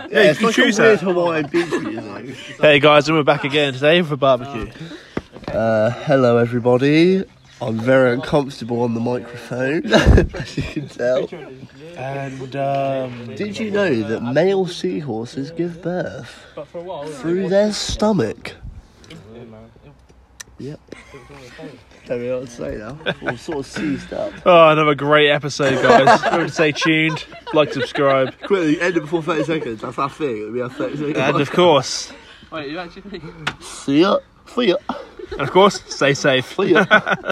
Yeah, Yeah, you it's can like choose a weird that. Hawaiian beach music. Hey guys, and we're back again today for barbecue. Uh, hello everybody. I'm very uncomfortable on the microphone, as you can tell. And um, Did you know that male seahorses give birth through their stomach? Yep. Don't know what to say now. All sort of seized up. oh, another great episode, guys. Remember to stay tuned, like, subscribe, Quickly, end it before 30 seconds. That's our thing. We have 30 seconds. and of course, Wait, you actually See ya. See ya. and of course, stay safe. See ya.